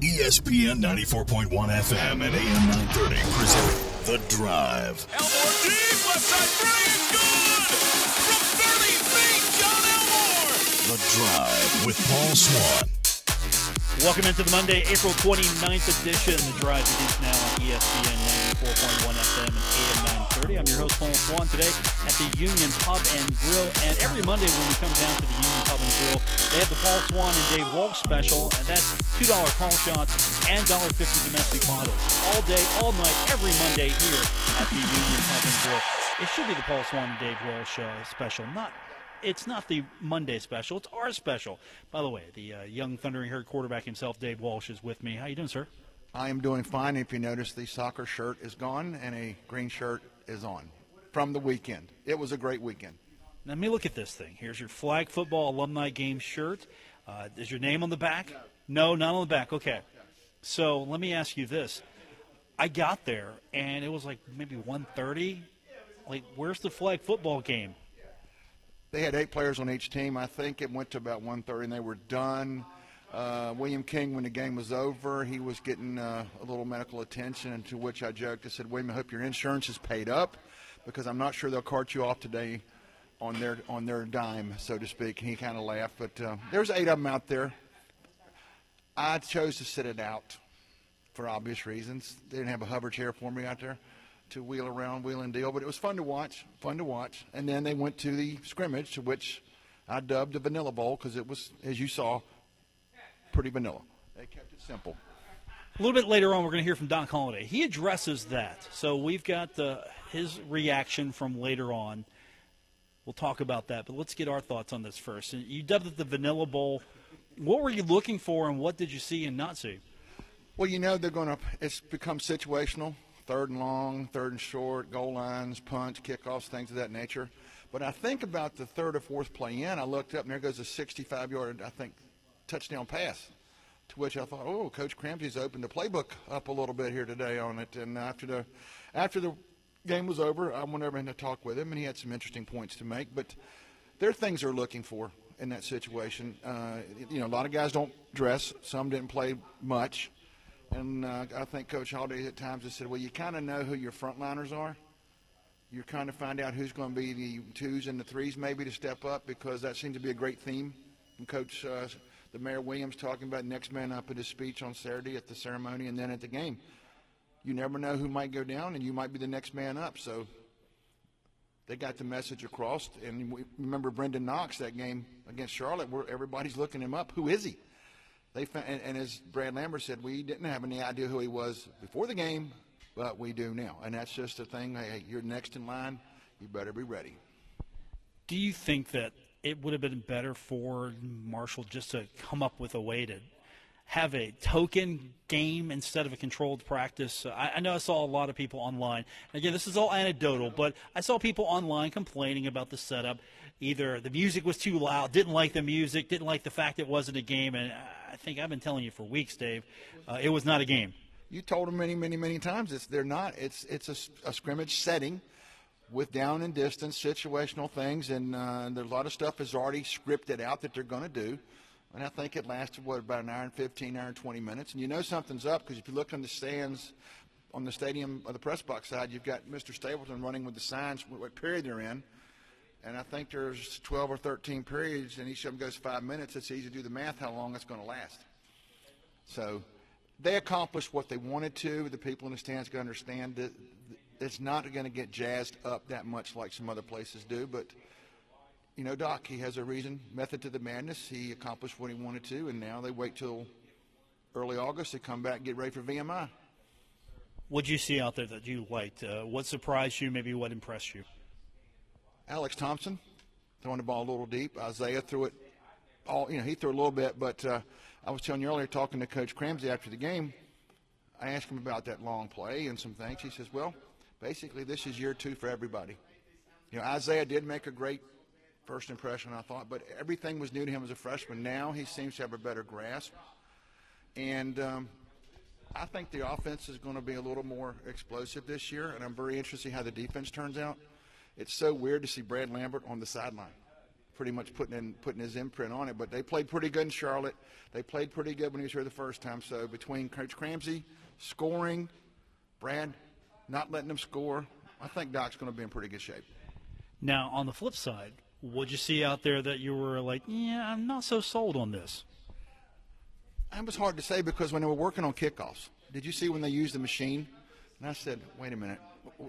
ESPN 94.1 FM and AM 930 present The Drive. Elmore deep, left side three is good! From 30 feet, John Elmore! The Drive with Paul Swann. Welcome into the Monday, April 29th edition. The Drive begins now on ESPN 94.1 FM and AM 930. I'm your host, Paul Swann, today at the Union Pub and Grill. And every Monday when we come down to the Union Pub and Grill, they have the Paul Swann and Dave Walsh special, and that's $2 call shots and $1.50 domestic bottles. All day, all night, every Monday here at the Union Pub and Grill. It should be the Paul Swann and Dave Walsh uh, special, not it's not the Monday special. It's our special. By the way, the uh, young Thundering Herd quarterback himself, Dave Walsh, is with me. How you doing, sir? I am doing fine. If you notice, the soccer shirt is gone and a green shirt is on from the weekend. It was a great weekend. Let me look at this thing. Here's your flag football alumni game shirt. Uh, is your name on the back? No, not on the back. Okay. So let me ask you this. I got there and it was like maybe 1:30. Like, where's the flag football game? They had eight players on each team. I think it went to about 1:30 and they were done. Uh, William King, when the game was over, he was getting uh, a little medical attention, to which I joked. I said, "William, I hope your insurance is paid up, because I'm not sure they'll cart you off today on their on their dime, so to speak." And he kind of laughed, but uh, there's eight of them out there. I chose to sit it out for obvious reasons. They didn't have a hover chair for me out there to wheel around, wheel and deal, but it was fun to watch, fun to watch. And then they went to the scrimmage, to which I dubbed the Vanilla Bowl because it was, as you saw, pretty vanilla. They kept it simple. A little bit later on, we're going to hear from Don Holliday. He addresses that. So we've got the, his reaction from later on. We'll talk about that, but let's get our thoughts on this first. And You dubbed it the Vanilla Bowl. What were you looking for, and what did you see and not see? Well, you know they're going to. It's become situational. Third and long, third and short, goal lines, punts, kickoffs, things of that nature. But I think about the third or fourth play in. I looked up, and there goes a 65-yard, I think, touchdown pass. To which I thought, oh, Coach Cramsey's opened the playbook up a little bit here today on it. And after the after the game was over, I went over and to talk with him, and he had some interesting points to make. But there are things they're looking for in that situation. Uh, you know, a lot of guys don't dress. Some didn't play much. And uh, I think Coach Holliday at times has said, well, you kind of know who your frontliners are. You're kind of find out who's going to be the twos and the threes maybe to step up because that seems to be a great theme. And Coach, uh, the Mayor Williams talking about next man up at his speech on Saturday at the ceremony and then at the game. You never know who might go down, and you might be the next man up. So they got the message across. And we remember Brenden Knox that game against Charlotte, where everybody's looking him up. Who is he? They found, and, and as Brad Lambert said, we didn't have any idea who he was before the game, but we do now. And that's just a thing. Hey, you're next in line. You better be ready. Do you think that it would have been better for Marshall just to come up with a way to have a token game instead of a controlled practice? I, I know I saw a lot of people online. Again, this is all anecdotal, but I saw people online complaining about the setup. Either the music was too loud, didn't like the music, didn't like the fact it wasn't a game, and I think I've been telling you for weeks, Dave, uh, it was not a game. You told them many, many, many times. It's they're not. It's it's a, a scrimmage setting with down and distance situational things, and uh, a lot of stuff is already scripted out that they're going to do. And I think it lasted what about an hour and 15, hour and 20 minutes, and you know something's up because if you look on the stands on the stadium or the press box side, you've got Mr. Stapleton running with the signs what period they're in. And I think there's 12 or 13 periods, and each of them goes five minutes. It's easy to do the math how long it's going to last. So they accomplished what they wanted to. The people in the stands can understand that it's not going to get jazzed up that much like some other places do. But, you know, Doc, he has a reason, method to the madness. He accomplished what he wanted to, and now they wait till early August to come back and get ready for VMI. What'd you see out there that you liked? Uh, what surprised you? Maybe what impressed you? Alex Thomson throwing the ball a little deep. Isaiah threw it all, you know, he threw a little bit, but uh, I was telling you earlier, talking to Coach Cramsey after the game, I asked him about that long play and some things. He says, well, basically, this is year two for everybody. You know, Isaiah did make a great first impression, I thought, but everything was new to him as a freshman. Now he seems to have a better grasp. And um, I think the offense is going to be a little more explosive this year, and I'm very interested see how the defense turns out. It's so weird to see Brad Lambert on the sideline. pretty much putting in putting his imprint on it. But they played pretty good in Charlotte. They played pretty good when he was here the first time. So between Coach Cramsey scoring, Brad not letting them score, I think Doc's going to be in pretty good shape. Now, on the flip side, what'd you see out there that you were like, yeah, I'm not so sold on this? It was hard to say because when they were working on kickoffs, did you see when they used the machine? And I said, wait a minute,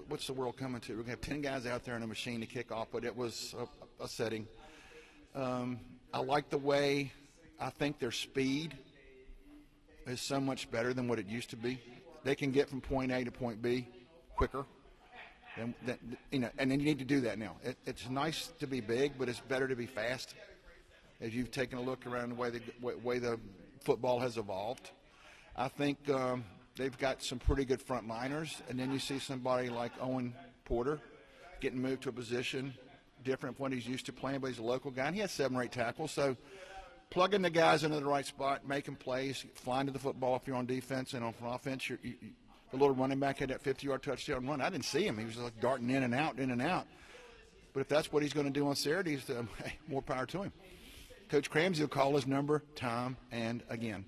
what's the world coming to? We're going to have 10 guys out there in a machine to kick off, but it was a, a setting. Um, I like the way I think their speed is so much better than what it used to be. They can get from point A to point B quicker. You know, and then you need to do that now. It, it's nice to be big, but it's better to be fast. As you've taken a look around the way the way the football has evolved, I think um, they've got some pretty good frontliners. And then you see somebody like Owen Porter getting moved to a position different from what he's used to playing, but he's a local guy, and he has seven or eight tackles. So plugging the guys into the right spot, making plays, flying to the football if you're on defense, and on offense, you're, you, the little running back had that 50-yard touchdown run. I didn't see him; he was like darting in and out, in and out. But if that's what he's going to do on Saturdays, um, hey, more power to him. Coach Cramsey will call his number time and again.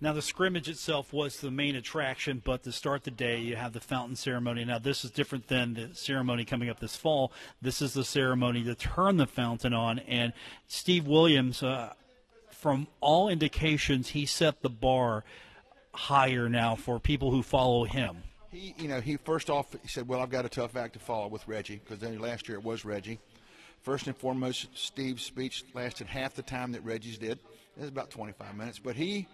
Now, the scrimmage itself was the main attraction, but to start the day, you have the fountain ceremony. Now, this is different than the ceremony coming up this fall. This is the ceremony to turn the fountain on. And Steve Williams, uh, from all indications, he set the bar higher now for people who follow him. He, you know, he first off he said, "Well, I've got a tough act to follow with Reggie because then last year it was Reggie." First and foremost, Steve's speech lasted half the time that Reggie's did. It was about 25 minutes, but he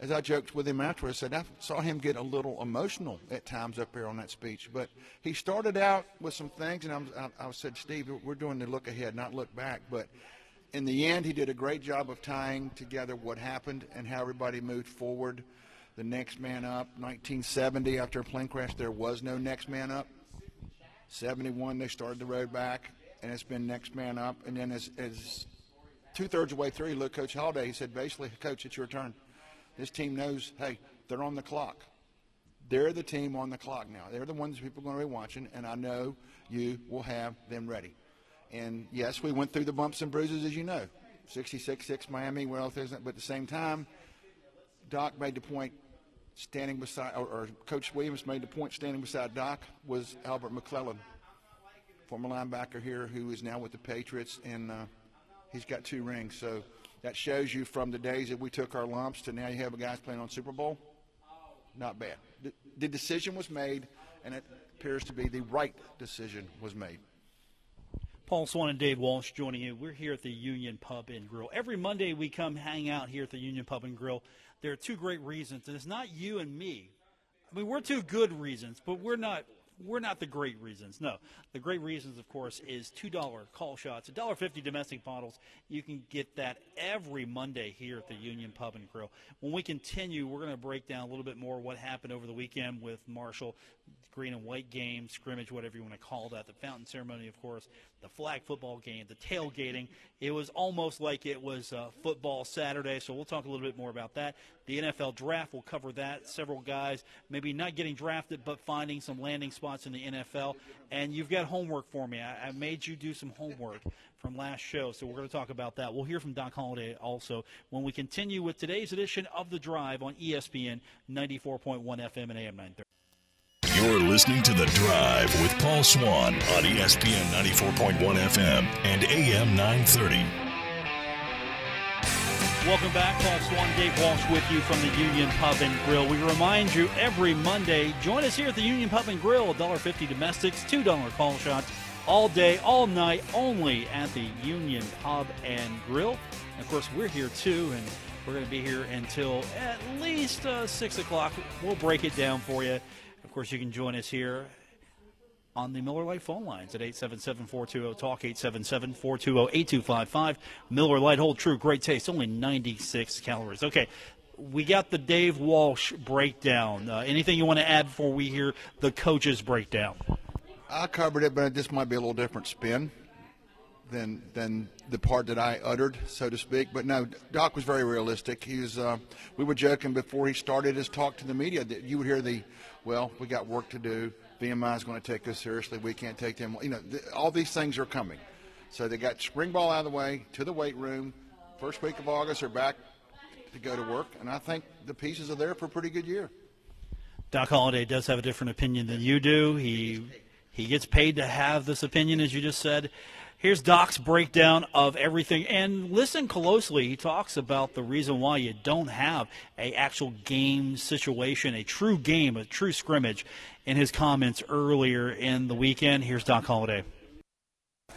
as I joked with him afterwards, said I saw him get a little emotional at times up here on that speech. But he started out with some things, and I, I, I said, Steve, we're doing the look ahead, not look back. But in the end, he did a great job of tying together what happened and how everybody moved forward. The next man up, 1970, after a plane crash, there was no next man up. 71, they started the road back, and it's been next man up. And then as, as two thirds of the way through, he looked Coach Holliday. He said, basically, Coach, it's your turn. This team knows, hey, they're on the clock. They're the team on the clock now. They're the ones people are going to be watching, and I know you will have them ready. And yes, we went through the bumps and bruises, as you know. 66-6 Miami, well, isn't but at the same time, Doc made the point standing beside, or, or, Coach Williams made the point standing beside Doc was Albert McClellan, former linebacker here who is now with the Patriots, and uh, he's got two rings. So that shows you from the days that we took our lumps to now you have a guys playing on Super Bowl. Not bad. The, the decision was made, and it appears to be the right decision was made. Paul Swann and Dave Walsh joining you. We're here at the Union Pub and Grill. Every Monday we come hang out here at the Union Pub and Grill. There are two great reasons, and it's not you and me. I mean, we're two good reasons, but we're not we're not the great reasons. No, the great reasons, of course, is two dollar call shots, dollar fifty domestic bottles. You can get that every Monday here at the Union Pub and Grill. When we continue, we're going to break down a little bit more what happened over the weekend with Marshall, green and white game, scrimmage, whatever you want to call that. The fountain ceremony, of course, the flag football game, the tailgating. It was almost like it was uh, football Saturday, so we'll talk a little bit more about that. The NFL draft, we'll cover that. Several guys maybe not getting drafted, but finding some landing spots in the NFL. And you've got homework for me. I, I made you do some homework from last show, so we're going to talk about that. We'll hear from Doc Holliday also when we continue with today's edition of The Drive on ESPN 94.1 FM and AM 930. Listening to The Drive with Paul Swann on ESPN 94.1 FM and AM 930. Welcome back. Paul Swann, Dave Walsh with you from the Union Pub and Grill. We remind you every Monday, join us here at the Union Pub and Grill. $1.50 domestics, $2 call shots, all day, all night, only at the Union Pub and Grill. And of course, we're here too, and we're going to be here until at least uh, 6 o'clock. We'll break it down for you course, you can join us here on the Miller Lite phone lines at 877-420-TALK, 877-420-8255. Miller Lite, hold true, great taste, only 96 calories. Okay, we got the Dave Walsh breakdown. Uh, anything you want to add before we hear the coaches breakdown? I covered it, but this might be a little different spin than than the part that I uttered, so to speak. But no, Doc was very realistic. Uh, we were joking before he started his talk to the media that you would hear the well, we got work to do. VMI is going to take us seriously. We can't take them. You know, th- all these things are coming. So they got spring ball out of the way to the weight room. First week of August, they're back to go to work, and I think the pieces are there for a pretty good year. Doc Holliday does have a different opinion than you do. He he gets paid to have this opinion, as you just said. Here's Doc's breakdown of everything, and listen closely. He talks about the reason why you don't have a actual game situation, a true game, a true scrimmage, in his comments earlier in the weekend. Here's Doc Holliday.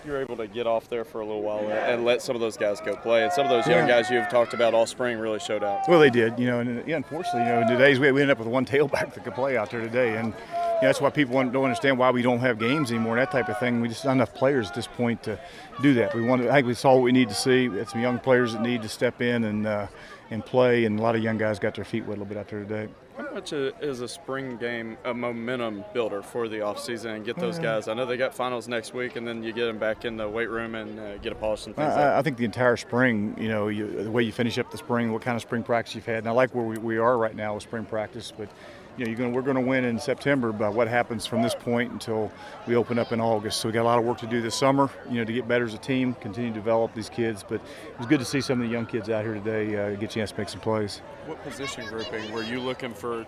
You're able to get off there for a little while and let some of those guys go play, and some of those young Yeah. guys you've talked about all spring really showed out. Well, they did, you know, and yeah, unfortunately, you know, in today's we we ended up with one tailback that could play out there today, and you know, that's why people don't understand why we don't have games anymore, that type of thing. We just not enough players at this point to do that. We want, I think we saw what we need to see. Some young players that need to step in and uh, and play, and a lot of young guys got their feet wet a little bit out there today. How much uh, is a spring game a momentum builder for the offseason and get those guys? I know they got finals next week, and then you get them back in the weight room and uh, get a polish and things like I, I think the entire spring, you know, you, the way you finish up the spring, what kind of spring practice you've had, and I like where we, we are right now with spring practice, but you know, you're going we're going to win in September, but what happens from this point until we open up in August? So we got a lot of work to do this summer, you know, to get better as a team, continue to develop these kids. But it was good to see some of the young kids out here today uh, get a chance to make some plays. What position grouping were you looking for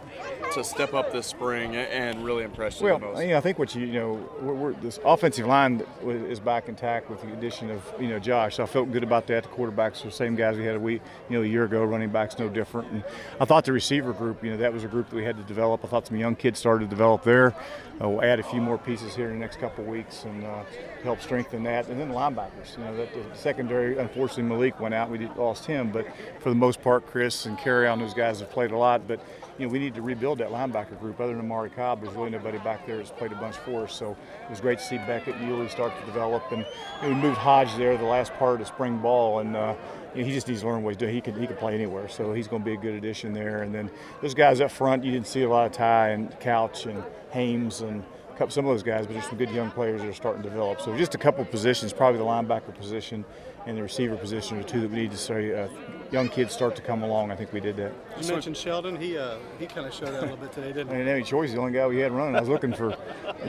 to step up this spring and really impress you Well, the most? know, I think what you you know, we're, we're, this offensive line is back intact with the addition of you know Josh. So I felt good about that. The quarterbacks are the same guys we had a week, you know, a year ago. Running backs no different. And I thought the receiver group, you know, that was a group that we had to develop. I thought some young kids started to develop there. Uh, we'll add a few more pieces here in the next couple weeks and uh, help strengthen that. And then the linebackers, you know, that the secondary. Unfortunately, Malik went out. We did, lost him, but for the most part, Chris and Carry on those guys have played a lot. But you know, we need to rebuild that linebacker group. Other than Omari Cobb, there's really nobody back there that's played a bunch for us. So it was great to see Beckett and Ely start to develop. And you know, we moved Hodge there the last part of spring ball, and uh, you know, he just needs to learn what he's doing. He can he can play anywhere, so he's going to be a good addition there. And then those guys up front, you didn't see a lot of Ty and Couch and Hames and some of those guys, but there's some good young players that are starting to develop. So just a couple positions, probably the linebacker position and the receiver position are two that we need to see uh, young kids start to come along. I think we did that. You mentioned Sheldon. He uh, he kind of showed out a little bit today, I didn't he? didn't have any choice. The only guy we had running. I was looking for.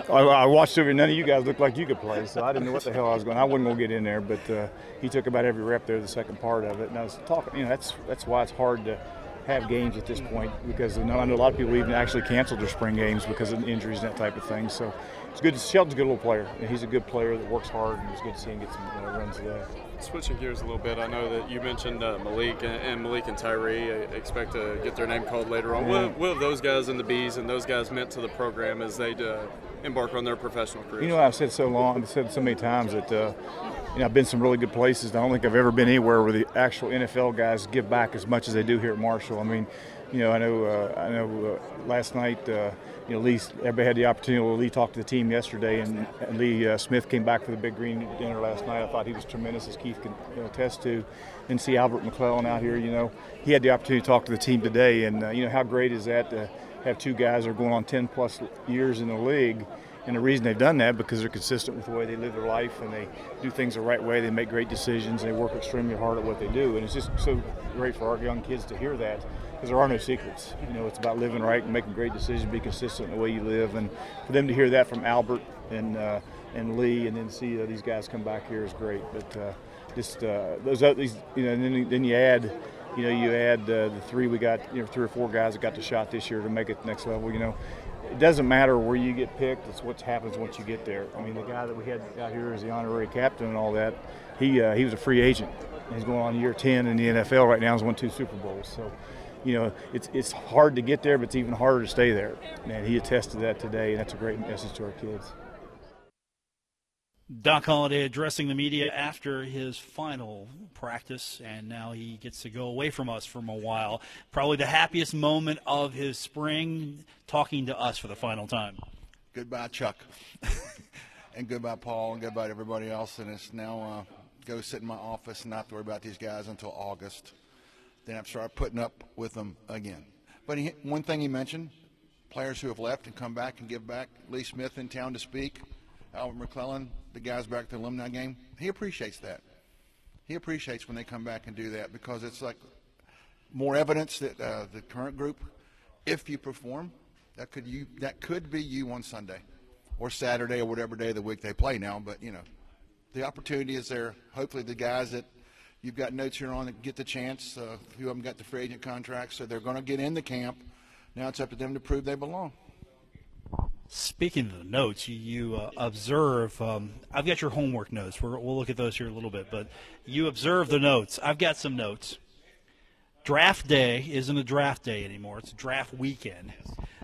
I, I watched over. None of you guys looked like you could play, so I didn't know what the hell I was going. I wasn't going to get in there, but uh, he took about every rep there, the second part of it. And I was talking. You know, that's that's why it's hard to have games at this point because I know, I a lot of people even actually canceled their spring games because of injuries and that type of thing. So it's good. Sheldon's a good little player. And he's a good player that works hard, and it's good to see him get some uh, runs of that. Switching gears a little bit, I know that you mentioned uh, Malik and, and Malik and Tyree uh, expect to get their name called later on. What, what have those guys and the Bees and those guys meant to the program as they uh, embark on their professional careers? You know, I've said so long, I've said so many times that uh, you know I've been some really good places. I don't think I've ever been anywhere where the actual NFL guys give back as much as they do here at Marshall. I mean, you know, I know, uh, I know. Uh, last night, uh, you know, Lee, everybody had the opportunity. Well, Lee talked to the team yesterday, and, and Lee uh, Smith came back for the big green dinner last night. I thought he was tremendous, as Keith can attest to. And see Albert McClellan out here. You know, he had the opportunity to talk to the team today, and uh, you know how great is that to have two guys that are going on 10 plus years in the league. And the reason they've done that because they're consistent with the way they live their life and they do things the right way. They make great decisions. They work extremely hard at what they do, and it's just so great for our young kids to hear that because there are no secrets. You know, it's about living right and making great decisions, be consistent in the way you live, and for them to hear that from Albert and uh, and Lee, and then see uh, these guys come back here is great. But uh, just uh, those other, these, you know, and then then you add. You know, you add uh, the three we got, you know, three or four guys that got the shot this year to make it next level. You know, it doesn't matter where you get picked; it's what happens once you get there. I mean, the guy that we had out here as the honorary captain and all that, he uh, he was a free agent. He's going on year 10 in the NFL right now. He's won two Super Bowls. So, you know, it's it's hard to get there, but it's even harder to stay there. And he attested that today, and that's a great message to our kids. Doc Holliday addressing the media after his final practice, and now he gets to go away from us for a while. Probably the happiest moment of his spring, talking to us for the final time. Goodbye, Chuck. and goodbye, Paul, and goodbye to everybody else. And it's now uh, go sit in my office and not to worry about these guys until August. Then I've started putting up with them again. But he, one thing he mentioned players who have left and come back and give back. Lee Smith in town to speak. Albert McClellan, the guys back at the alumni game. He appreciates that. He appreciates when they come back and do that because it's like more evidence that uh, the current group, if you perform, that could you that could be you on Sunday or Saturday or whatever day of the week they play now. But you know, the opportunity is there. Hopefully, the guys that you've got notes here on get the chance, uh, a few of them got the free agent contracts, so they're going to get in the camp. Now it's up to them to prove they belong. Speaking of the notes, you, you uh, observe. Um, I've got your homework notes. We're, we'll look at those here a little bit, but you observe the notes. I've got some notes. Draft day isn't a draft day anymore; it's a draft weekend.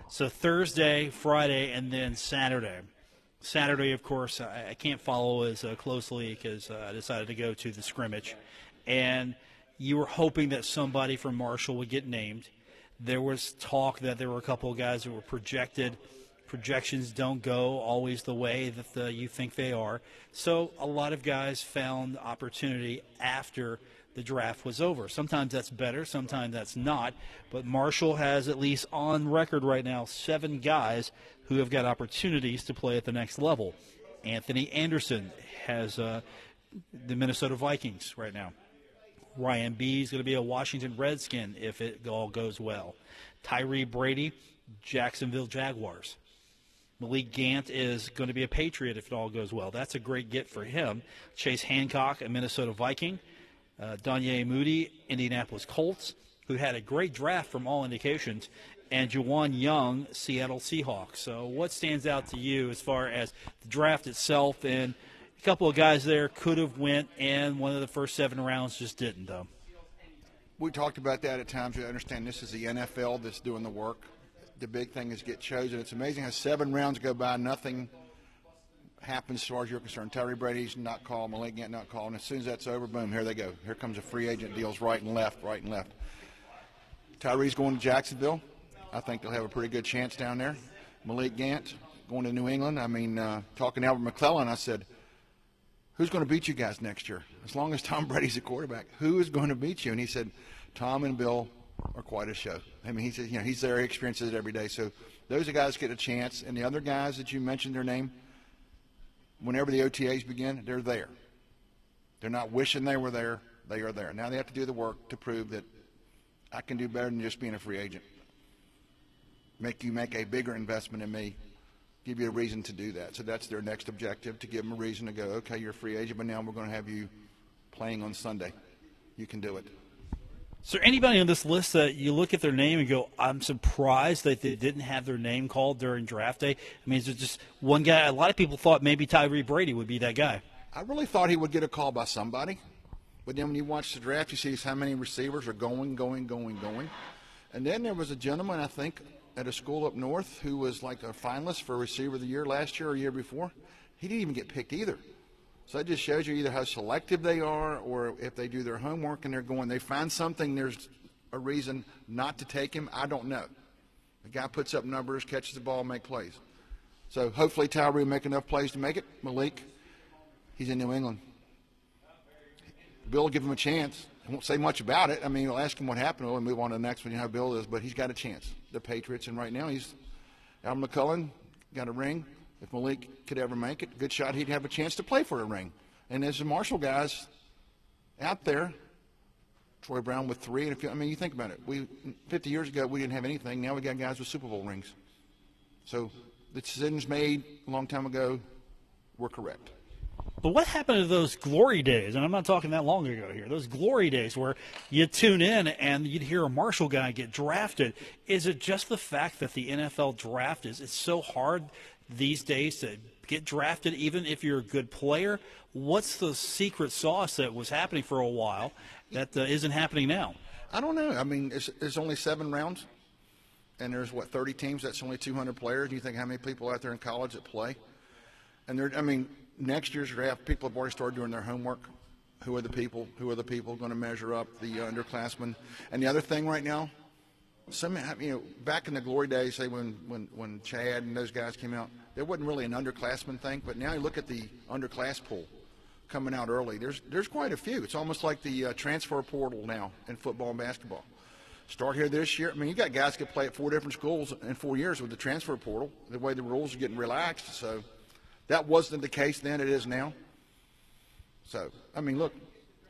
So Thursday, Friday, and then Saturday. Saturday, of course, I, I can't follow as uh, closely because uh, I decided to go to the scrimmage, and you were hoping that somebody from Marshall would get named. There was talk that there were a couple of guys who were projected projections don't go always the way that the, you think they are. So a lot of guys found opportunity after the draft was over. Sometimes that's better, sometimes that's not. But Marshall has at least on record right now seven guys who have got opportunities to play at the next level. Anthony Anderson has uh, the Minnesota Vikings right now. Ryan Bee is going to be a Washington Redskin if it all goes well. Tyree Brady, Jacksonville Jaguars. Malik Gant is going to be a Patriot if it all goes well. That's a great get for him. Chase Hancock, a Minnesota Viking. Uh, Donye Moody, Indianapolis Colts, who had a great draft from all indications. And Juwan Young, Seattle Seahawks. So, what stands out to you as far as the draft itself? And a couple of guys there could have went, and one of the first seven rounds just didn't, though. We talked about that at times. We understand this is the NFL that's doing the work the big thing is get chosen. It's amazing how seven rounds go by, nothing happens as far as you're concerned. Tyree Brady's not called, Malik Gant not called, and as soon as that's over, boom, here they go. Here comes a free agent deals right and left, right and left. Tyree's going to Jacksonville. I think they'll have a pretty good chance down there. Malik Gant going to New England. I mean, uh, talking to Albert McClellan, I said, who's going to beat you guys next year? As long as Tom Brady's a quarterback, who is going to beat you? And he said, Tom and Bill are quite a show. I mean, he's you know he's there, he experiences it every day. So those are guys get a chance, and the other guys that you mentioned their name, whenever the OTAs begin, they're there. They're not wishing they were there; they are there. Now they have to do the work to prove that I can do better than just being a free agent. Make you make a bigger investment in me, give you a reason to do that. So that's their next objective to give them a reason to go. Okay, you're a free agent, but now we're going to have you playing on Sunday. You can do it. Is there anybody on this list that you look at their name and go, I'm surprised that they didn't have their name called during draft day? I mean, is just one guy? A lot of people thought maybe Tyree Brady would be that guy. I really thought he would get a call by somebody. But then when you watch the draft, you see how many receivers are going, going, going, going. And then there was a gentleman, I think, at a school up north who was like a finalist for receiver of the year last year or year before. He didn't even get picked either. So that just shows you either how selective they are or if they do their homework and they're going, they find something, there's a reason not to take him. I don't know. The guy puts up numbers, catches the ball, make plays. So hopefully Tyree will make enough plays to make it. Malik, he's in New England. Bill will give him a chance. I won't say much about it. I mean, we'll ask him what happened. We'll move on to the next one. You know how Bill is, but he's got a chance. The Patriots, and right now he's Al McClellan got a ring. If Malik could ever make it, good shot, he'd have a chance to play for a ring. And there's the Marshall guys out there. Troy Brown with three, and if you, I mean, you think about it. We 50 years ago we didn't have anything. Now we got guys with Super Bowl rings. So the decisions made a long time ago were correct. But what happened to those glory days? And I'm not talking that long ago here. Those glory days where you tune in and you'd hear a Marshall guy get drafted. Is it just the fact that the NFL draft is it's so hard these days to get drafted, even if you're a good player? What's the secret sauce that was happening for a while that uh, not happening now? I don't know. I mean, it's, it's only seven rounds, and there's what 30 teams. That's only 200 players. You think how many people out there in college that play? And there, I mean, next year's draft, people have already started doing their homework. Who are the people? Who are the people going to measure up the underclassmen? And the other thing right now, some you know back in the glory days, say when when when Chad and those guys came out, there wasn't really an underclassman thing. But now you look at the underclass pool coming out early. There's there's quite a few. It's almost like the uh, transfer portal now in football and basketball. Start here this year. I mean, you got guys that play at four different schools in four years with the transfer portal. The way the rules are getting relaxed, so that wasn't the case then. It is now. So I mean, look,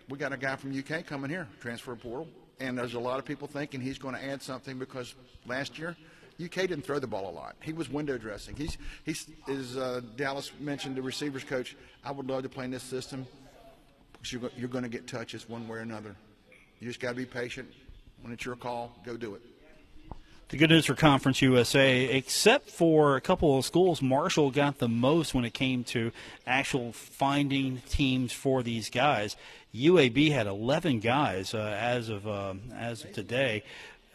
we got a guy from UK coming here, transfer portal and there's a lot of people thinking he's going to add something because last year UK didn't throw the ball a lot. He was window dressing. He's he's as uh, Dallas mentioned, the receivers coach. I would love to play in this system because you're, you're going to get touches one way or another. You just got to be patient. When it's your call, go do it. The good news for Conference USA, except for a couple of schools, Marshall got the most when it came to actual finding teams for these guys. UAB had 11 guys uh, as of uh, as of today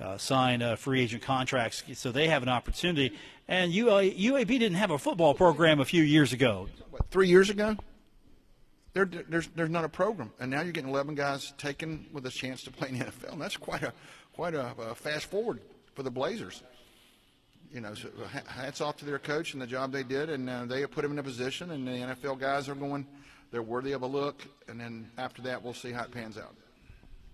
uh, sign uh, free agent contracts, so they have an opportunity. And UA, UAB didn't have a football program a few years ago. What, three years ago? There, there's there's not a program, and now you're getting 11 guys taken with a chance to play in the NFL. And that's quite a quite a, a fast forward for the Blazers. You know, so hats off to their coach and the job they did, and uh, they put him in a position. And the NFL guys are going, they're worthy of a look. And then after that, we'll see how it pans out.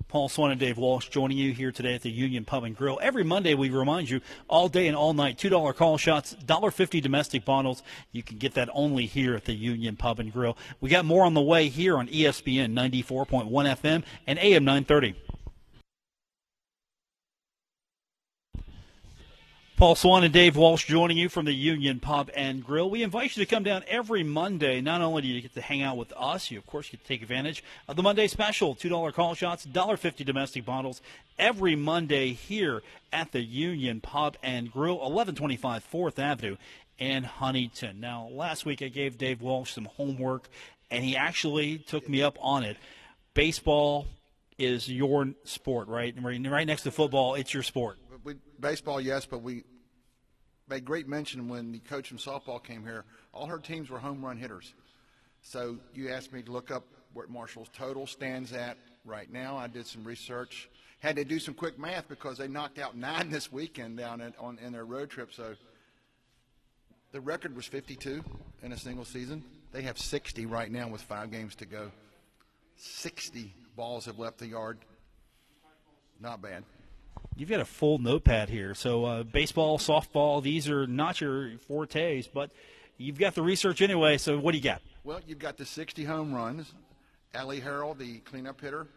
Paul Swann and Dave Walsh joining you here today at the Union Pub and Grill. Every Monday, we remind you all day and all night, $2 call shots, $1.50 domestic bottles. You can get that only here at the Union Pub and Grill. We got more on the way here on ESPN 94.1 FM and AM 930. Paul Swann and Dave Walsh joining you from the Union Pub and Grill. We invite you to come down every Monday. Not only do you get to hang out with us, you of course get to take advantage of the Monday special: two dollar call shots, dollar fifty domestic bottles every Monday here at the Union Pub and Grill, 1125 4th Avenue in Huntington. Now, last week I gave Dave Walsh some homework, and he actually took me up on it. Baseball is your sport? Right right next to football, it's your sport. We, baseball, yes, but we made great mention when the coach from softball came here. All her teams were home run hitters. So you asked me to look up what Marshall's total stands at right now. I did some research. Had to do some quick math because they knocked out nine this weekend down in, on in their road trip. So the record was 52 in a single season. They have 60 right now with five games to go. 60 balls have left the yard. Not bad. You've got a full notepad here. So uh, baseball, softball, these are not your fortes, but you've got the research anyway. So what do you got? Well, you've got the 60 home runs. Allie Harrell, the cleanup hitter,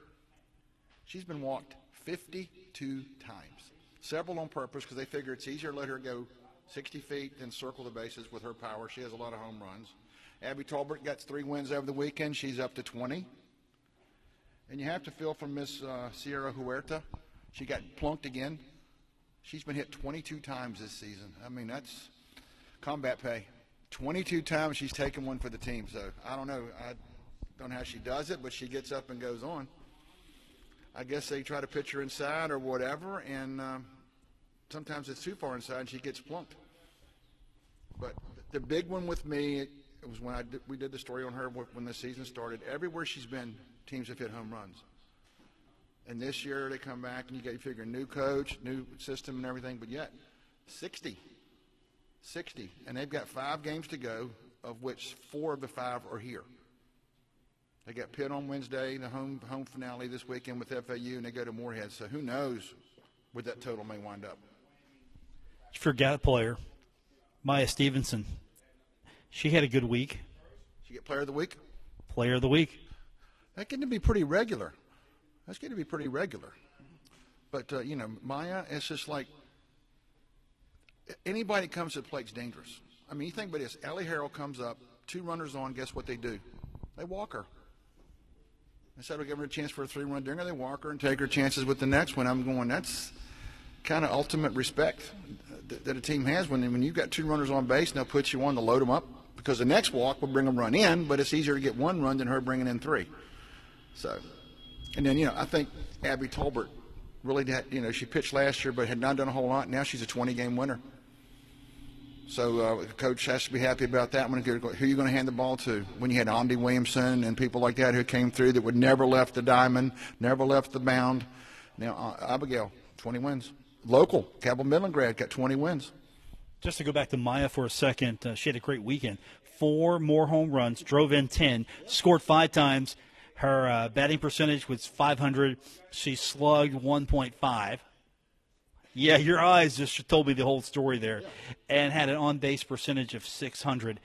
she's been walked 52 times. Several on purpose because they figure it's easier to let her go 60 feet than circle the bases with her power. She has a lot of home runs. Abby Talbert got three wins over the weekend. She's up to 20. And you have to feel for Miss uh, Sierra Huerta. She got plunked again. She's been hit 22 times this season. I mean, that's combat pay. 22 times she's taken one for the team. So I don't know. I don't know how she does it, but she gets up and goes on. I guess they try to pitch her inside or whatever, and um, sometimes it's too far inside and she gets plunked. But the big one with me it was when I did, we did the story on her when the season started. Everywhere she's been, teams have hit home runs. And this year they come back and you got to figure new coach, new system, and everything. But yet, 60, 60, and they've got five games to go, of which four of the five are here. They got Pitt on Wednesday, the home home finale this weekend with FAU, and they go to Morehead. So who knows where that total may wind up. You forgot a player, Maya Stevenson. She had a good week. She get Player of the Week. Player of the week. That's getting to be pretty regular. That's going to be pretty regular. But uh, you know, Maya, it's just like anybody that comes to the plate's dangerous. I mean, you think about this. Allie Harrell comes up, two runners on. Guess what they do? They walk her. Instead of giving her a chance for a three-run dinger, they walk her and take her chances with the next one. I'm going. That's kind of ultimate respect that, that a team has when when you've got two runners on base and they'll put you on to load them up because the next walk will bring them run in, but it's easier to get one run than her bringing in three. So, and then you know I think Abby Tolbert really had you know she pitched last year but had not done a whole lot. Now she's a 20-game winner. So uh, the coach has to be happy about that. When who are you going to hand the ball to? When you had Andi Williamson and people like that who came through that would never left the diamond, never left the mound. Now uh, Abigail, 20 wins. Local, Cabell Midland grad, got 20 wins. Just to go back to Maya for a second, uh, she had a great weekend. Four more home runs, drove in 10, scored five times. Her uh, batting percentage was 500. She slugged 1.5. Yeah, your eyes just told me the whole story there. And had an on base percentage of 600.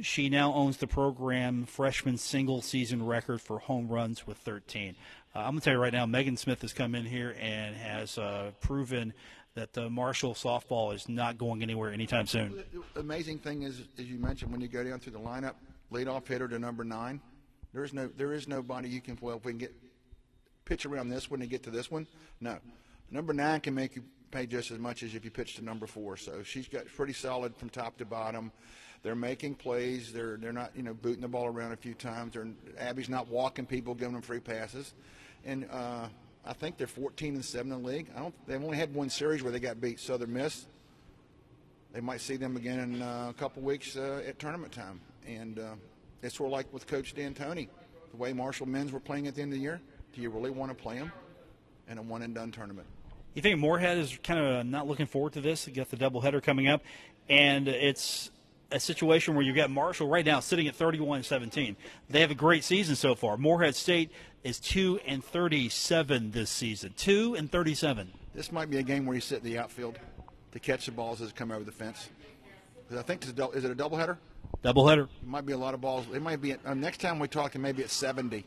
She now owns the program freshman single season record for home runs with 13. Uh, I'm going to tell you right now, Megan Smith has come in here and has uh, proven that uh, Marshall softball is not going anywhere anytime soon. The amazing thing is, as you mentioned, when you go down through the lineup, leadoff hitter to number nine, there is no there is nobody you can well if we can get pitch around this one and get to this one. No, number nine can make you pay just as much as if you pitch to number four. So she's got pretty solid from top to bottom. They're making plays. They're they're not you know booting the ball around a few times. They're, Abby's not walking people, giving them free passes, and uh, I think they're 14 and seven in the league. I don't. They've only had one series where they got beat Southern Miss. They might see them again in uh, a couple weeks uh, at tournament time, and it's sort of like with Coach D'Antoni, the way Marshall men's were playing at the end of the year. Do you really want to play them in a one and done tournament? You think Morehead is kind of not looking forward to this? You got the doubleheader coming up, and it's a situation where you've got Marshall right now sitting at 31-17. They have a great season so far. Morehead State is 2 and 37 this season. 2 and 37. This might be a game where you sit in the outfield to catch the balls as they come over the fence. I think it's a is it a doubleheader? Doubleheader. It might be a lot of balls. It might be uh, next time we talk, it may be at 70.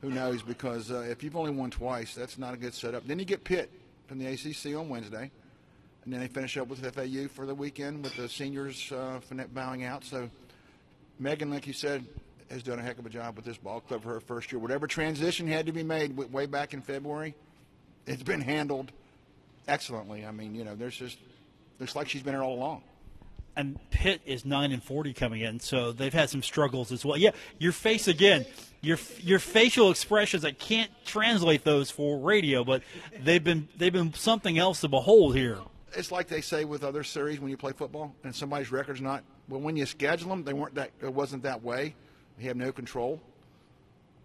Who knows? Because uh, if you've only won twice, that's not a good setup. Then you get Pitt from the ACC on Wednesday, and then they finish up with FAU for the weekend with the seniors uh, bowing out. So Megan, like you said, has done a heck of a job with this ball club for her first year. Whatever transition had to be made way back in February, it's been handled excellently. I mean, you know, there's just it's like she's been here all along. And Pitt is nine and forty coming in, so they've had some struggles as well. Yeah, your face again, your your facial expressions. I can't translate those for radio, but they've been they've been something else to behold here. it's like they say with other series when you play football and somebody's record's not well when you schedule them they weren't that it wasn't that way you have no control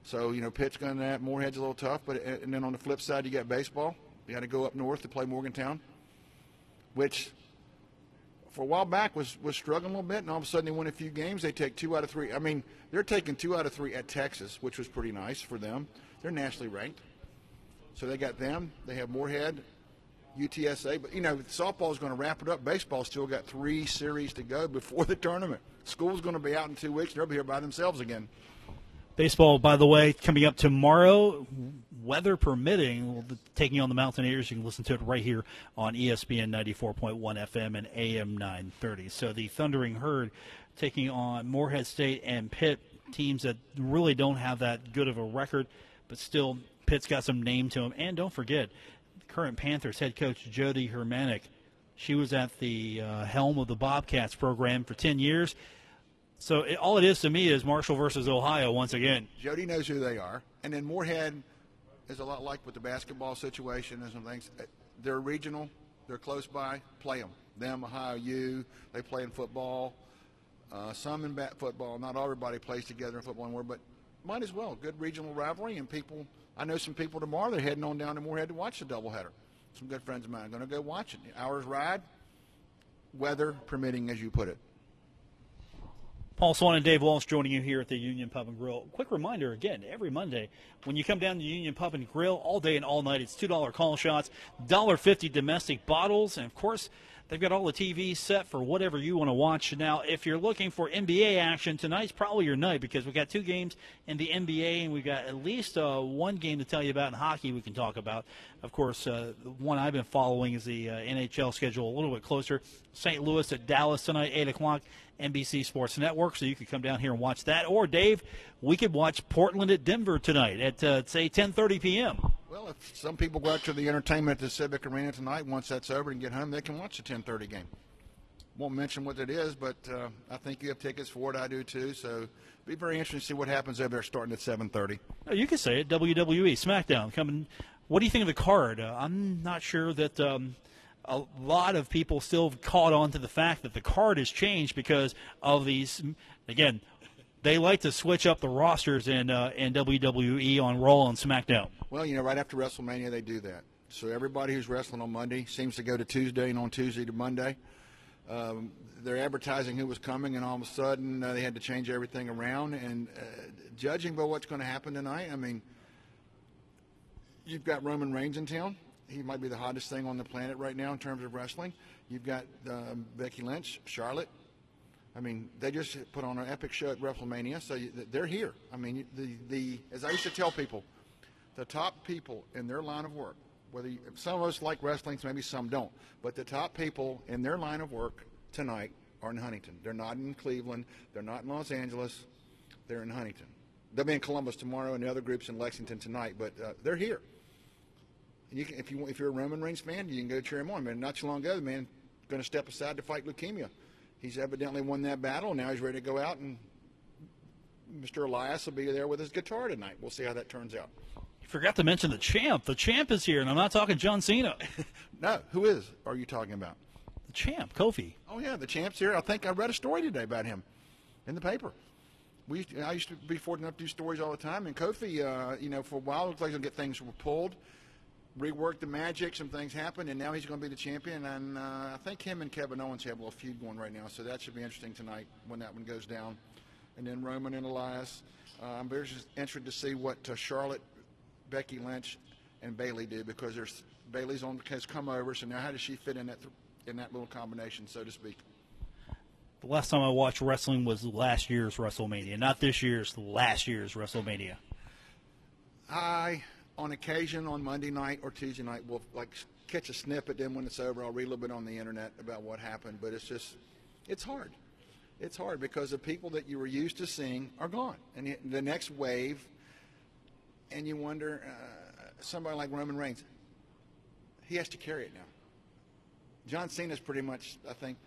so you know pitt's going to that morehead's a little tough but uh, and then on the flip side you got baseball you got to go up north to play morgantown which for a while back was was struggling a little bit and all of a sudden they win a few games they take two out of three i mean they're taking two out of three at texas which was pretty nice for them they're nationally ranked so they got them they have morehead UTSA. But you know, softball's going to wrap it up. Baseball's still got three series to go before the tournament. School's going to be out in two weeks. They'll be here by themselves again. Baseball, by the way, coming up tomorrow, weather permitting, taking on the Mountaineers. You can listen to it right here on ESPN 94.1 FM and AM 930. So the Thundering Herd taking on Morehead State and Pitt, teams that really don't have that good of a record, but still, Pitt's got some name to them. And don't forget, current Panthers head coach Jody Hermanic. She was at the uh, helm of the Bobcats program for 10 years. So it, all it is to me is Marshall versus Ohio once again. Jody knows who they are, and then Morehead is a lot like with the basketball situation and some things. Uh, They're regional. They're close by. Play them. Them, Ohio U. They play in football. Uh, some in bat football. Not everybody plays together in football anymore, but might as well. Good regional rivalry, and people. I know some people tomorrow. They're heading on down to Morehead to watch the doubleheader. Some good friends of mine are going to go watch it. Hours ride, weather permitting, as you put it. Paul Swann and Dave Walsh joining you here at the Union Pub and Grill. Quick reminder again, every Monday when you come down to Union Pub and Grill all day and all night, it's two dollar call shots, dollar fifty domestic bottles, and of course they've got all the TVs set for whatever you want to watch. Now, if you're looking for NBA action, tonight's probably your night because we've got two games in the NBA and we've got at least uh, one game to tell you about in hockey we can talk about. Of course, uh, the one I've been following is the uh, NHL schedule a little bit closer. St. Louis at Dallas tonight, eight o'clock. NBC Sports Network, so you could come down here and watch that. Or Dave, we could watch Portland at Denver tonight at uh, say 10:30 p.m. Well, if some people go out to the entertainment at the Civic Arena tonight, once that's over and get home, they can watch the 10:30 game. Won't mention what it is, but uh, I think you have tickets for it. I do too. So, be very interesting to see what happens over there starting at 7:30. Oh, you can say it. WWE SmackDown coming. What do you think of the card? Uh, I'm not sure that um, a lot of people still caught on to the fact that the card has changed because of these. Again, they like to switch up the rosters in uh, in WWE on Raw and SmackDown. Well, you know, right after WrestleMania, they do that. So everybody who's wrestling on Monday seems to go to Tuesday, and on Tuesday to Monday. Um, they're advertising who was coming, and all of a sudden uh, they had to change everything around. And uh, judging by what's going to happen tonight, I mean, you've got Roman Reigns in town. He might be the hottest thing on the planet right now in terms of wrestling. You've got um, Becky Lynch, Charlotte. I mean, they just put on an epic show at WrestleMania, so they're here. I mean, the the as I used to tell people, the top people in their line of work, whether you, some of us like wrestling, maybe some don't, but the top people in their line of work tonight are in Huntington. They're not in Cleveland. They're not in Los Angeles. They're in Huntington. They'll be in Columbus tomorrow, and the other groups in Lexington tonight. But uh, they're here. You can, if you if you're a Roman Reigns fan, you can go cheer him on. Man, not too long ago, the man going to step aside to fight leukemia. He's evidently won that battle. Now he's ready to go out, and Mr. Elias will be there with his guitar tonight. We'll see how that turns out. You forgot to mention the champ. The champ is here, and I'm not talking John Cena. No, who is? Are you talking about? the champ, Kofi. Oh yeah, the champ's here. I think I read a story today about him in the paper. We used to, I used to be fortunate enough to do stories all the time, and Kofi, uh, you know, for a while it looked like he'll get things pulled, reworked the magic, some things happened, and now he's going to be the champion. And uh, I think him and Kevin Owens have a little feud going right now, so that should be interesting tonight when that one goes down. And then Roman and Elias. Uh, I'm very interested to see what uh, Charlotte, Becky Lynch, and Bayley do because there's Bayley's on has come over, so now how does she fit in that in that little combination, so to speak? The last time I watched wrestling was last year's WrestleMania, not this year's, last year's WrestleMania. I, on occasion, on Monday night or Tuesday night, we'll like catch a snippet. Then when it's over, I'll read a little bit on the internet about what happened. But it's just, it's hard. It's hard because the people that you were used to seeing are gone, and the- next wave, and you wonder, uh, somebody like Roman Reigns, he has to carry it now. John Cena's pretty much, I think,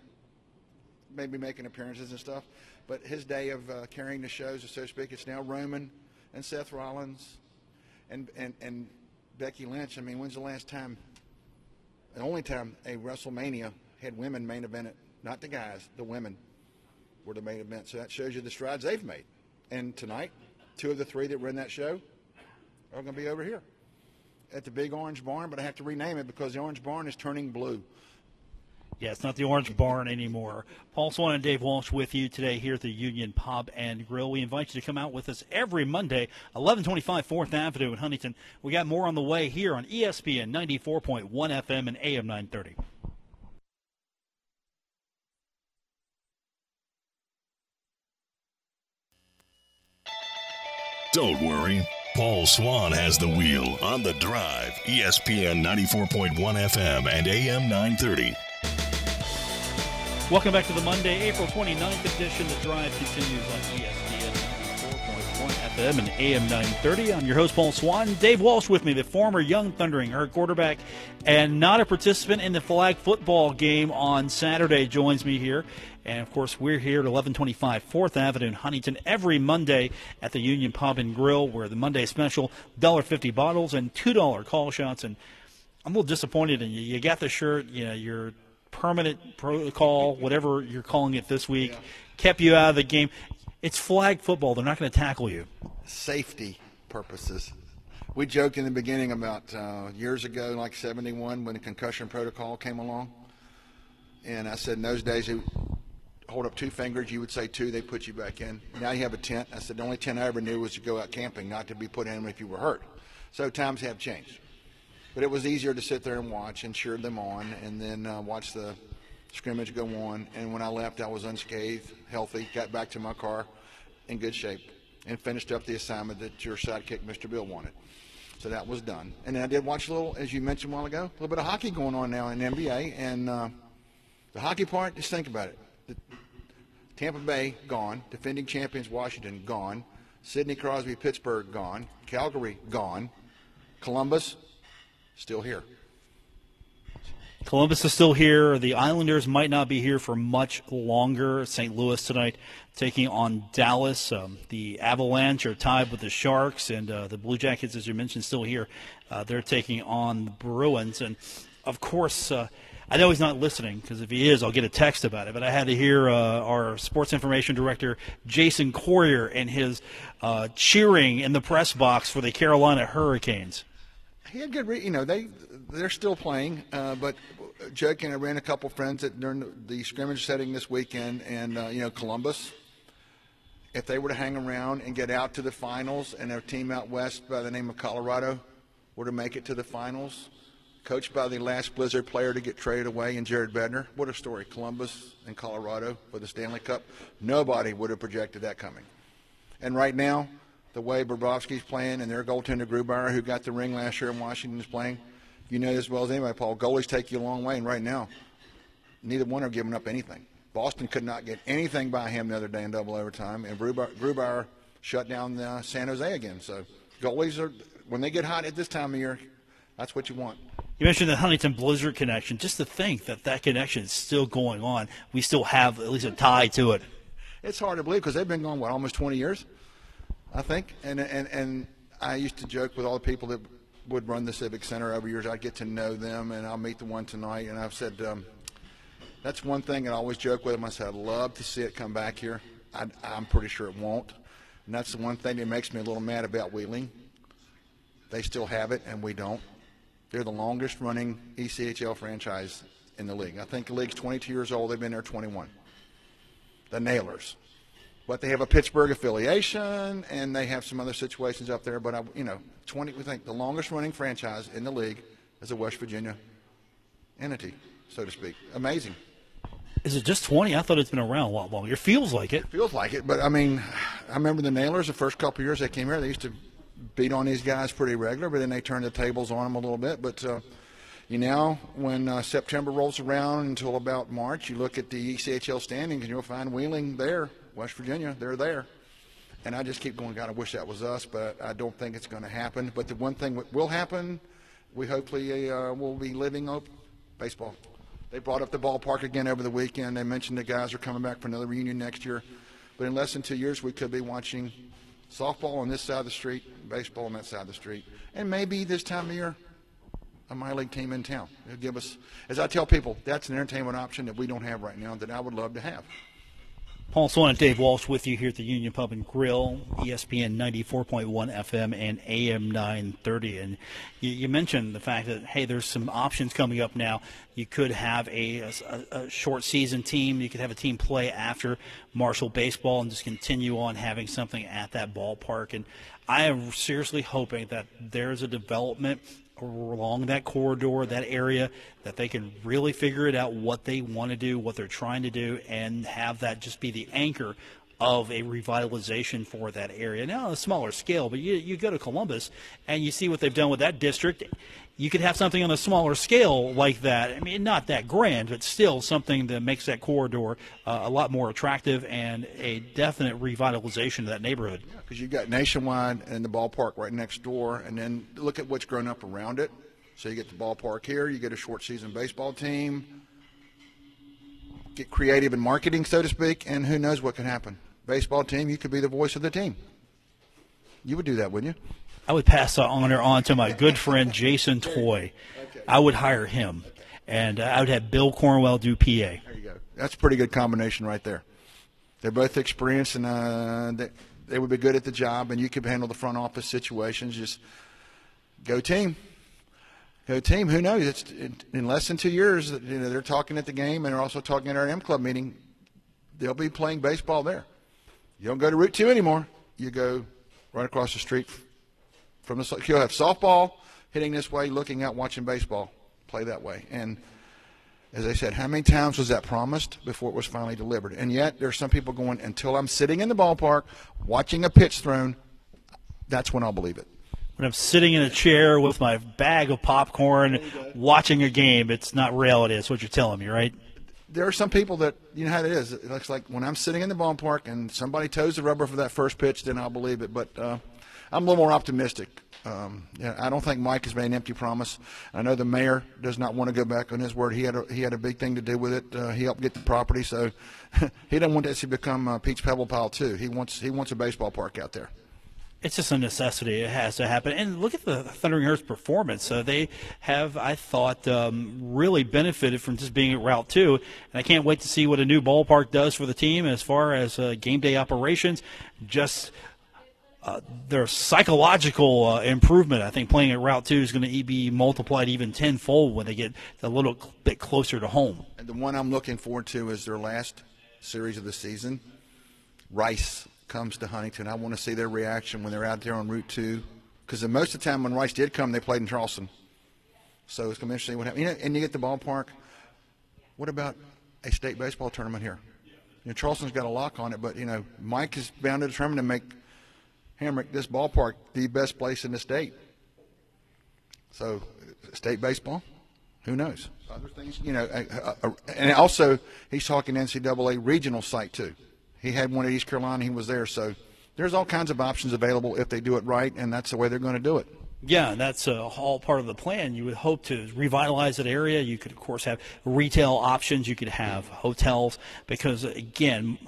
maybe making appearances and stuff, but his day of uh, carrying the shows, so to speak, it's now Roman and Seth Rollins and, and, and Becky Lynch. I mean, when's the last time, the only time a WrestleMania had women main event it? Not the guys, the women were the main event. So that shows you the strides they've made. And tonight, two of the three that were in that show are going to be over here at the big orange barn, but I have to rename it because the orange barn is turning blue. Yeah, it's not the Orange Barn anymore. Paul Swann and Dave Walsh with you today here at the Union Pub and Grill. We invite you to come out with us every Monday, 1125 4th Avenue in Huntington. We got more on the way here on ESPN 94.1 FM and AM 930. Don't worry. Paul Swann has the wheel on the drive. ESPN 94.1 FM and AM 930. Welcome back to the Monday, April 29th edition. The drive continues on ESPN 94.1 FM and AM 930. I'm your host, Paul Swann. Dave Walsh with me, the former Young Thundering Herd quarterback, and not a participant in the flag football game on Saturday, joins me here. And of course, we're here at 1125 4th Avenue in Huntington every Monday at the Union Pub and Grill, where the Monday special $1.50 bottles and $2 call shots. And I'm a little disappointed in you. You got the shirt, you know, your permanent protocol, whatever you're calling it this week, kept you out of the game. It's flag football. They're not going to tackle you. safety purposes. We joked in the beginning about uh, years ago, like 71, when the concussion protocol came along. And I said in those days, you hold up two fingers, you would say two, they put you back in. Now you have a tent. I said the only tent I ever knew was to go out camping, not to be put in if you were hurt. So times have changed. But it was easier to sit there and watch and cheer them on and then uh, watch the scrimmage go on. And when I left, I was unscathed, healthy, got back to my car in good shape, and finished up the assignment that your sidekick, Mr. Bill, wanted. So that was done. And I did watch a little, as you mentioned a while ago, a little bit of hockey going on now in the NBA. And uh, the hockey part, just think about it. The, Tampa Bay, gone. Defending champions, Washington, gone. Sidney Crosby, Pittsburgh, gone. Calgary, gone. Columbus, still here. Columbus is still here. The Islanders might not be here for much longer. St. Louis tonight taking on Dallas. Um, the Avalanche are tied with the Sharks, and uh, the Blue Jackets, as you mentioned, still here. Uh, they're taking on the Bruins. And, of course, uh, I know he's not listening because if he is, I'll get a text about it. But I had to hear uh, our sports information director, Jason Corriher, and his uh, cheering in the press box for the Carolina Hurricanes. He had good, re- you know, they they're still playing, uh, but joking, I ran a couple friends that during the, scrimmage setting this weekend, and uh, you know, Columbus. If they were to hang around and get out to the finals, and their team out west by the name of Colorado were to make it to the finals, coached by the last Blizzard player to get traded away, and Jared Bednar, what a story! Columbus and Colorado for the Stanley Cup. Nobody would have projected that coming. And right now, the way Bobrovsky's playing and their goaltender Grubauer, who got the ring last year in Washington, is playing. You know as well as anybody, Paul. Goalies take you a long way, and right now, neither one are giving up anything. Boston could not get anything by him the other day in double overtime, and Grubauer, Grubauer shut down uh, San Jose again. So goalies are when they get hot at this time of year, that's what you want. You mentioned the Huntington Blizzard connection. Just to think that that connection is still going on, we still have at least a tie to it. It's hard to believe because they've been going what almost 20 years, I think. And and and I used to joke with all the people that would run the Civic Center over years. I get to know them, and I'll meet the one tonight. And I've said um, that's one thing I always joke with them. I said I'd love to see it come back here. I, I'm pretty sure it won't, and that's the one thing that makes me a little mad about Wheeling. They still have it, and we don't. They're the longest running ECHL franchise in the league. I think the league's 22 years old. They've been there 21. The Nailers. But they have a Pittsburgh affiliation, and they have some other situations up there. But I, you know, 20. We think the longest running franchise in the league is a West Virginia entity, so to speak. Amazing. Is it just 20? I thought it's been around a lot longer. It feels like it. Feels like it, but I mean, I remember the Nailers the first couple of years they came here. They used to beat on these guys pretty regular, but then they turned the tables on them a little bit. But uh, you know, when uh, September rolls around until about March, you look at the ECHL standings and you'll find Wheeling there, West Virginia, they're there. And I just keep going, God, I wish that was us, but I don't think it's going to happen. But the one thing that will happen, we hopefully uh, will be living up baseball. They brought up the ballpark again over the weekend. They mentioned the guys are coming back for another reunion next year. But in less than two years, we could be watching softball on this side of the street, baseball on that side of the street, and maybe this time of year, a minor league team in town. It'll give us, as I tell people, that's an entertainment option that we don't have right now that I would love to have. Paul Swann and Dave Walsh with you here at the Union Pub and Grill, ESPN 94.1 FM and AM 930. And you, you mentioned the fact that, hey, there's some options coming up now. You could have a, a, a short season team. You could have a team play after Marshall Baseball and just continue on having something at that ballpark. And I am seriously hoping that there's a development along that corridor, that area, that they can really figure it out what they want to do, what they're trying to do, and have that just be the anchor of a revitalization for that area. Now, on a smaller scale, but you, you go to Columbus and you see what they've done with that district. You could have something on a smaller scale like that. I mean, not that grand, but still something that makes that corridor uh, a lot more attractive and a definite revitalization of that neighborhood. Because you've got Nationwide and the ballpark right next door, and then look at what's grown up around it. So you get the ballpark here, you get a short season baseball team, get creative in marketing, so to speak, and who knows what can happen. Baseball team, you could be the voice of the team. You would do that, wouldn't you? I would pass the honor on to my good friend Jason Toy. I would hire him, and I would have Bill Cornwell do PA. There you go. That's a pretty good combination right there. They're both experienced, and uh, they, they would be good at the job, and you could handle the front office situations. Just go team. Go team. Who knows? It's in, in less than two years. You know, they're talking at the game, and they're also talking at our M Club meeting. They'll be playing baseball there. You don't go to Route Two anymore. You go right across the street from the. You'll have softball hitting this way, looking out, watching baseball play that way, and as I said, how many times was that promised before it was finally delivered? And yet, there's some people going, until I'm sitting in the ballpark watching a pitch thrown, that's when I'll believe it. When I'm sitting in a chair with my bag of popcorn watching a game, it's not reality. That's what you're telling me, right? There are some people that, you know how it is. It looks like when I'm sitting in the ballpark and somebody toes the rubber for that first pitch, then I'll believe it. But uh, I'm a little more optimistic. Um, yeah, I don't think Mike has made an empty promise. I know the mayor does not want to go back on his word. He had a, he had a big thing to do with it. Uh, he helped get the property, so he doesn't want this to become uh, Peach Pebble Pile too. He wants he wants a baseball park out there. It's just a necessity. It has to happen. And look at the Thundering Herd's performance. Uh, they have, I thought, um, really benefited from just being at Route 2. And I can't wait to see what a new ballpark does for the team as far as uh, game day operations. Just uh, their psychological uh, improvement, I think playing at Route 2 is going to be multiplied even tenfold when they get a little bit closer to home. And the one I'm looking forward to is their last series of the season. Rice comes to Huntington. I want to see their reaction when they're out there on Route 2. Because most of the time when Rice did come, they played in Charleston. So it's going to be interesting what happens. You know, and you get the ballpark. What about a state baseball tournament here? You know, Charleston's got a lock on it, but, you know, Mike is bound to determine to make Hamrick, this ballpark, the best place in the state. So, state baseball, who knows? Other things, you know, uh, uh, and also he's talking NCAA regional site too. He had one at East Carolina. He was there, so there's all kinds of options available if they do it right, and that's the way they're going to do it. Yeah, that's uh, all part of the plan. You would hope to revitalize that area. You could, of course, have retail options. You could have hotels because, again,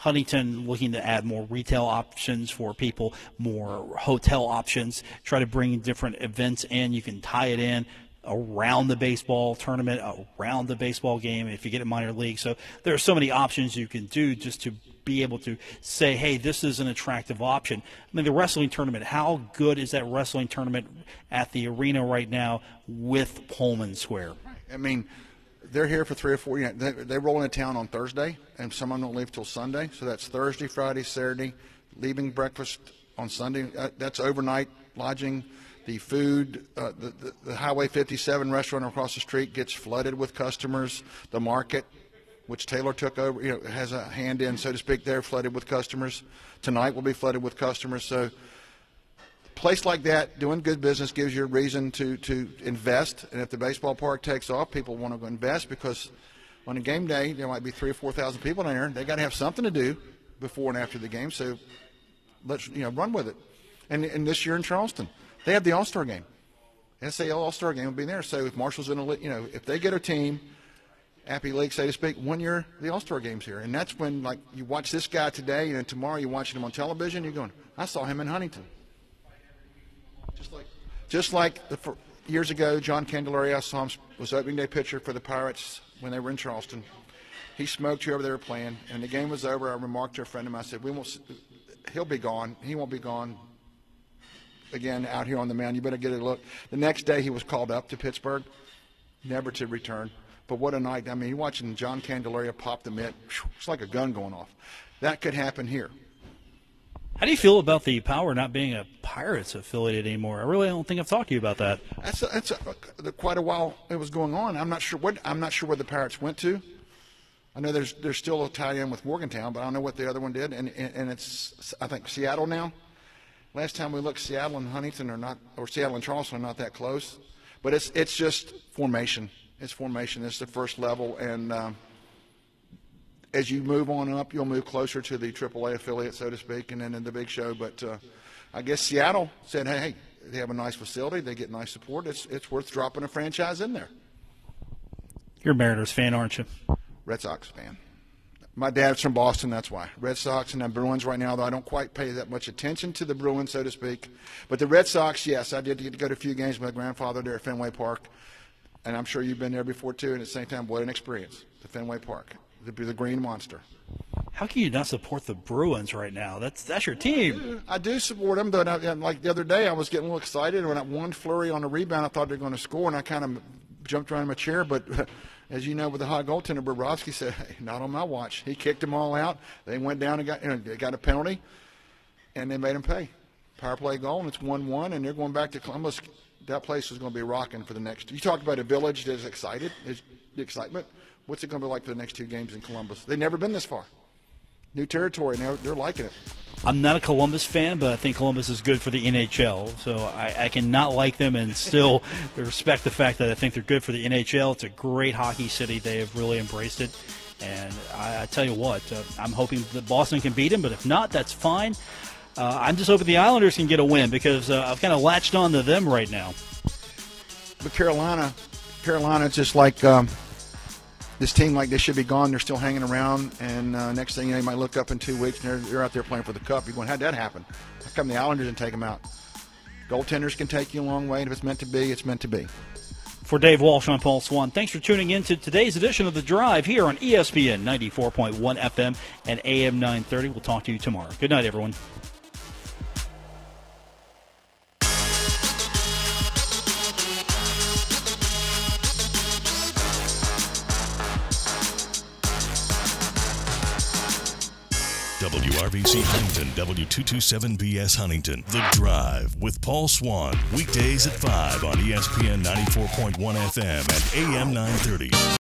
Huntington looking to add more retail options for people, more hotel options, try to bring different events in. You can tie it in around the baseball tournament, around the baseball game if you get a minor league. So there are so many options you can do just to be able to say, hey, this is an attractive option. I mean, the wrestling tournament, how good is that wrestling tournament at the arena right now with Pullman Square? I mean, they're here for three or four. You know, they, they roll into town on Thursday, and some of them don't leave till Sunday. So that's Thursday, Friday, Saturday, leaving breakfast on Sunday. Uh, that's overnight lodging. The food, uh, the, the, the Highway 57 restaurant across the street gets flooded with customers. The market, which Taylor took over, you know, has a hand in, so to speak, there, flooded with customers. Tonight will be flooded with customers. So place like that, doing good business gives you a reason to, to invest. And if the baseball park takes off, people want to go invest because on a game day, there might be three or 4,000 people in there. They got to have something to do before and after the game. So let's, you know, run with it. And, and this year in Charleston, they have the All Star game. SAL All Star game will be there. So if Marshall's in a, you know, if they get a team, Appy League, so to speak, one year the All Star game's here, and that's when like you watch this guy today, and tomorrow you're watching him on television. You're going, I saw him in Huntington. Just like, the, years ago, John Candelaria I saw him was opening day pitcher for the Pirates when they were in Charleston. He smoked whoever they were playing, and the game was over. I remarked to a friend of mine, I said, "We won't. He'll be gone. He won't be gone again out here on the mound. You better get a look." The next day, he was called up to Pittsburgh, never to return. But what a night! I mean, you're watching John Candelaria pop the mitt. It's like a gun going off. That could happen here. How do you feel about the Power not being a Pirates affiliated anymore? I really don't think I've talked to you about that. That's a, that's a, quite a while it was going on. I'm not sure what I'm not sure where the Pirates went to. I know there's there's still a tie-in with Morgantown, but I don't know what the other one did. And and it's I think Seattle now. Last time we looked, Seattle and Huntington are not, or Seattle and Charleston are not that close. But it's it's just formation. It's formation. It's the first level, and um, as you move on up, you'll move closer to the AAA affiliate, so to speak, and then in the big show. But uh, I guess Seattle said, hey, hey, they have a nice facility, they get nice support. It's it's worth dropping a franchise in there. You're a Mariners fan, aren't you? Red Sox fan. My dad's from Boston, that's why. Red Sox and the Bruins right now, though I don't quite pay that much attention to the Bruins, so to speak. But the Red Sox, yes, I did get to go to a few games with my grandfather there at Fenway Park. And I'm sure you've been there before, too. And at the same time, what an experience, the Fenway Park, the, be the Green Monster. How can you not support the Bruins right now? That's that's your team. I do support them, but I, like the other day, I was getting a little excited when I one flurry on the rebound. I thought they were going to score, and I kind of jumped around in my chair. But as you know, with the high goaltender, Bobrovsky said, hey, "Not on my watch." He kicked them all out. They went down and got you know, they got a penalty, and they made them pay. Power play goal, and it's one-one, and they're going back to Columbus. That place is going to be rocking for the next. You talked about a village that's excited. Is the excitement? What's it going to be like for the next two games in Columbus? They've never been this far. New territory, and they're, they're liking it. I'm not a Columbus fan, but I think Columbus is good for the NHL. So I, I cannot like them and still respect the fact that I think they're good for the NHL. It's a great hockey city. They have really embraced it. And I, I tell you what, uh, I'm hoping that Boston can beat them, but if not, that's fine. Uh, I'm just hoping the Islanders can get a win because uh, I've kind of latched on to them right now. But Carolina, Carolina, just like um, this team, like they should be gone. They're still hanging around, and uh, next thing you know, you might look up in two weeks and they're, they're out there playing for the cup. You're going, how'd that happen? How come the Islanders didn't take them out? Goaltenders can take you a long way, and if it's meant to be, it's meant to be. For Dave Walsh, I'm Paul Swann. Thanks for tuning in to today's edition of The Drive here on ESPN 94.1 FM and AM 930. We'll talk to you tomorrow. Good night, everyone. WRVC Huntington, W227BS Huntington. The Drive with Paul Swann. Weekdays at 5 on ESPN 94.1 FM and AM 930.